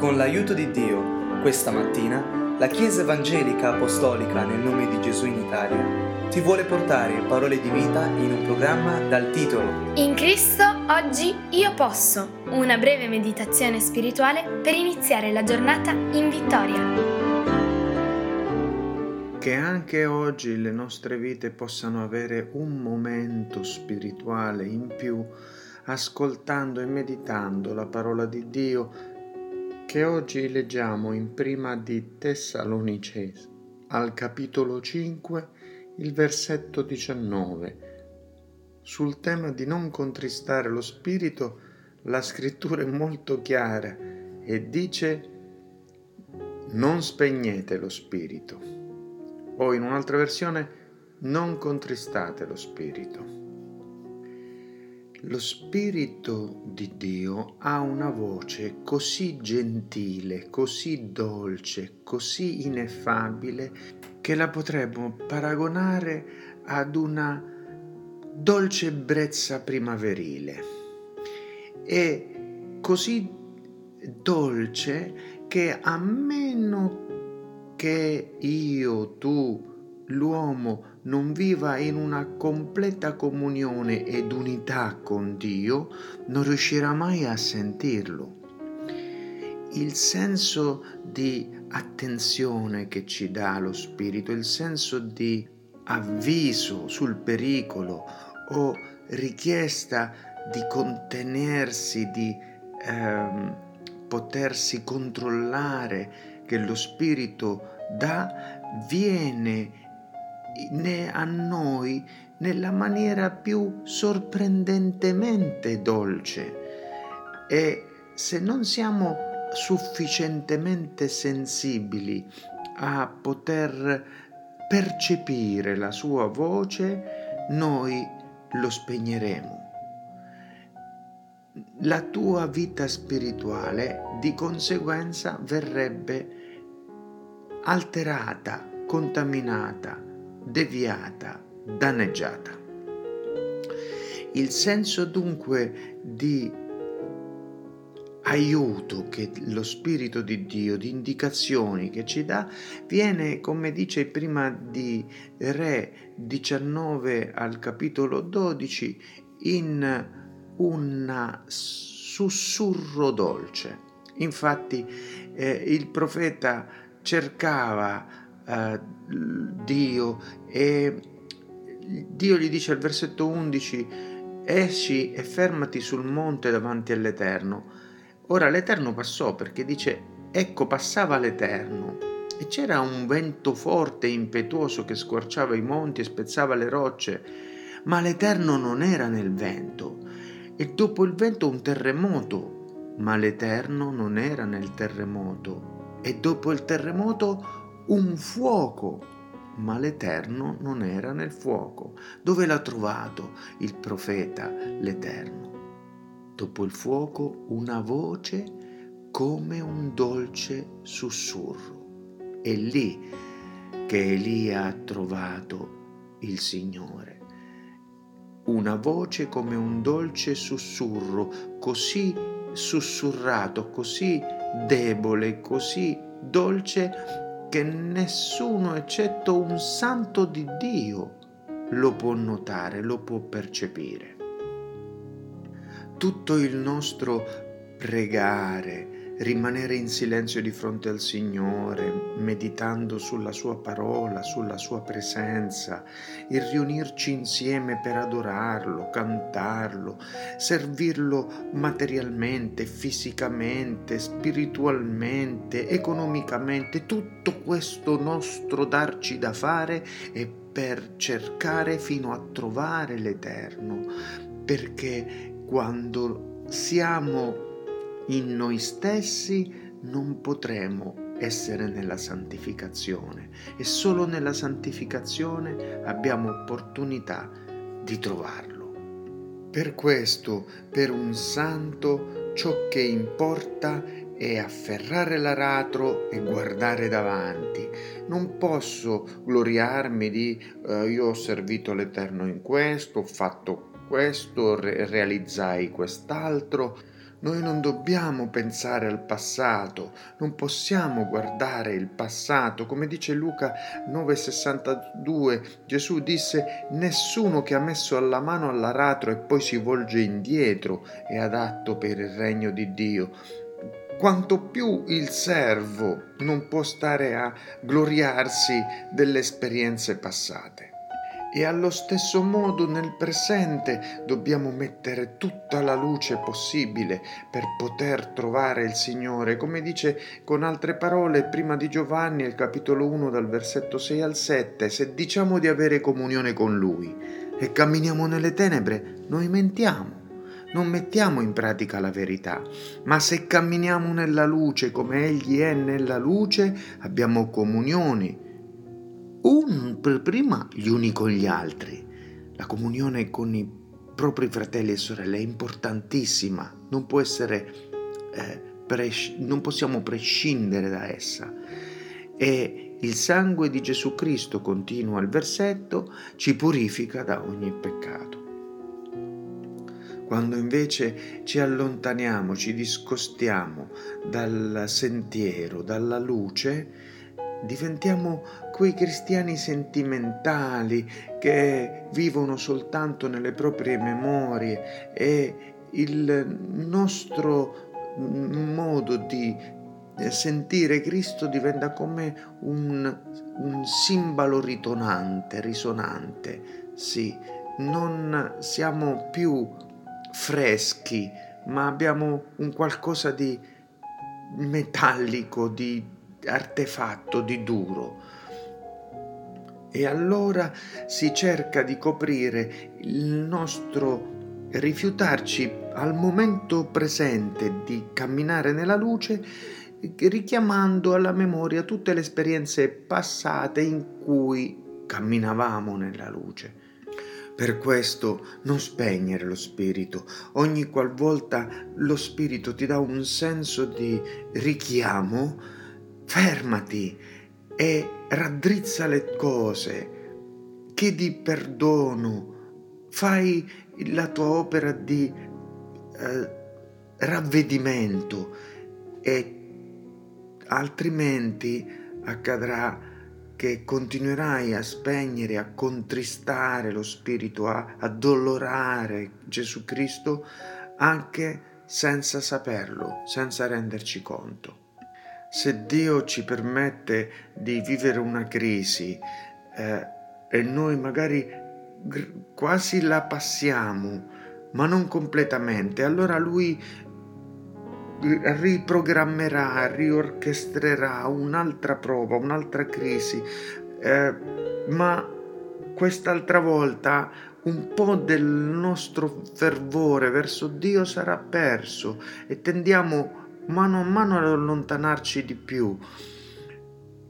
Con l'aiuto di Dio, questa mattina, la Chiesa Evangelica Apostolica nel nome di Gesù in Italia ti vuole portare parole di vita in un programma dal titolo In Cristo oggi io posso, una breve meditazione spirituale per iniziare la giornata in vittoria. Che anche oggi le nostre vite possano avere un momento spirituale in più, ascoltando e meditando la parola di Dio che oggi leggiamo in prima di Tessalonicesi, al capitolo 5, il versetto 19. Sul tema di non contristare lo spirito, la scrittura è molto chiara e dice non spegnete lo spirito. O in un'altra versione, non contristate lo spirito. Lo Spirito di Dio ha una voce così gentile, così dolce, così ineffabile che la potremmo paragonare ad una dolce brezza primaverile. È così dolce che a meno che io, tu, l'uomo non viva in una completa comunione ed unità con Dio, non riuscirà mai a sentirlo. Il senso di attenzione che ci dà lo Spirito, il senso di avviso sul pericolo o richiesta di contenersi, di ehm, potersi controllare che lo Spirito dà, viene né a noi nella maniera più sorprendentemente dolce e se non siamo sufficientemente sensibili a poter percepire la sua voce, noi lo spegneremo. La tua vita spirituale di conseguenza verrebbe alterata, contaminata, deviata, danneggiata. Il senso dunque di aiuto che lo Spirito di Dio, di indicazioni che ci dà, viene, come dice prima di Re 19 al capitolo 12, in un sussurro dolce. Infatti eh, il profeta cercava uh, Dio e Dio gli dice al versetto 11 esci e fermati sul monte davanti all'Eterno. Ora l'Eterno passò perché dice ecco passava l'Eterno e c'era un vento forte e impetuoso che squarciava i monti e spezzava le rocce, ma l'Eterno non era nel vento e dopo il vento un terremoto, ma l'Eterno non era nel terremoto e dopo il terremoto un fuoco, ma l'Eterno non era nel fuoco. Dove l'ha trovato il profeta l'Eterno? Dopo il fuoco una voce come un dolce sussurro. È lì che Elia ha trovato il Signore. Una voce come un dolce sussurro, così sussurrato, così debole, così dolce che nessuno eccetto un santo di Dio lo può notare, lo può percepire. Tutto il nostro pregare, rimanere in silenzio di fronte al Signore, meditando sulla Sua parola, sulla Sua presenza, il riunirci insieme per adorarlo, cantarlo, servirlo materialmente, fisicamente, spiritualmente, economicamente, tutto questo nostro darci da fare è per cercare fino a trovare l'Eterno, perché quando siamo in noi stessi non potremo essere nella santificazione e solo nella santificazione abbiamo opportunità di trovarlo. Per questo, per un santo, ciò che importa è afferrare l'aratro e guardare davanti. Non posso gloriarmi di uh, io ho servito l'Eterno in questo, ho fatto questo, re- realizzai quest'altro Noi non dobbiamo pensare al passato, non possiamo guardare il passato. Come dice Luca 9:62, Gesù disse, nessuno che ha messo la mano all'aratro e poi si volge indietro è adatto per il regno di Dio quanto più il servo non può stare a gloriarsi delle esperienze passate. E allo stesso modo nel presente dobbiamo mettere tutta la luce possibile per poter trovare il Signore, come dice con altre parole prima di Giovanni, il capitolo 1 dal versetto 6 al 7, se diciamo di avere comunione con Lui e camminiamo nelle tenebre, noi mentiamo non mettiamo in pratica la verità, ma se camminiamo nella luce come Egli è nella luce, abbiamo comunione, un per prima gli uni con gli altri. La comunione con i propri fratelli e sorelle è importantissima, non essere, eh, pres- non possiamo prescindere da essa. E il sangue di Gesù Cristo, continua il versetto, ci purifica da ogni peccato. Quando invece ci allontaniamo, ci discostiamo dal sentiero, dalla luce, diventiamo quei cristiani sentimentali che vivono soltanto nelle proprie memorie e il nostro modo di sentire Cristo diventa come un, un simbolo ritonante, risonante. Sì, non siamo più freschi, ma abbiamo un qualcosa di metallico, di artefatto, di duro. E allora si cerca di coprire il nostro rifiutarci al momento presente di camminare nella luce, richiamando alla memoria tutte le esperienze passate in cui camminavamo nella luce. Per questo non spegnere lo spirito. Ogni qualvolta lo spirito ti dà un senso di richiamo, fermati e raddrizza le cose. Chiedi perdono, fai la tua opera di eh, ravvedimento e altrimenti accadrà che continuerai a spegnere, a contristare lo Spirito, a addolorare Gesù Cristo anche senza saperlo, senza renderci conto. Se Dio ci permette di vivere una crisi eh, e noi magari quasi la passiamo, ma non completamente, allora Lui riprogrammerà, riorchestrerà un'altra prova, un'altra crisi, eh, ma quest'altra volta un po' del nostro fervore verso Dio sarà perso e tendiamo mano a mano ad allontanarci di più.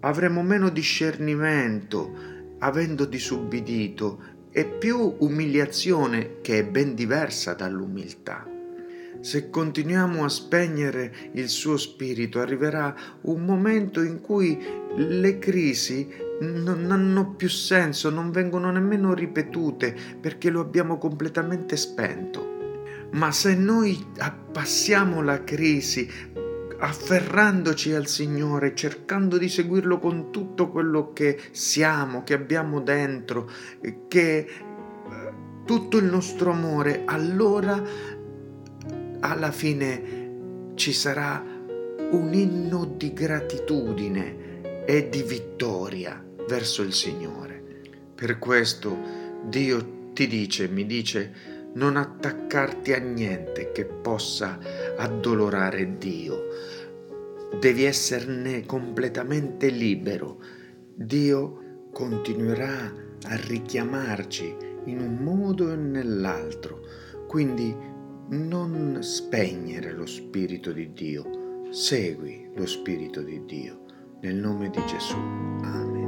Avremo meno discernimento, avendo disubbidito, e più umiliazione che è ben diversa dall'umiltà. Se continuiamo a spegnere il suo spirito, arriverà un momento in cui le crisi non hanno più senso, non vengono nemmeno ripetute perché lo abbiamo completamente spento. Ma se noi appassiamo la crisi, afferrandoci al Signore, cercando di seguirlo con tutto quello che siamo, che abbiamo dentro, che eh, tutto il nostro amore, allora alla fine ci sarà un inno di gratitudine e di vittoria verso il Signore. Per questo Dio ti dice, mi dice, non attaccarti a niente che possa addolorare Dio. Devi esserne completamente libero. Dio continuerà a richiamarci in un modo e nell'altro. Quindi non spegnere lo Spirito di Dio, segui lo Spirito di Dio. Nel nome di Gesù. Amen.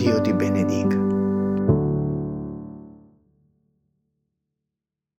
Dio ti benedica.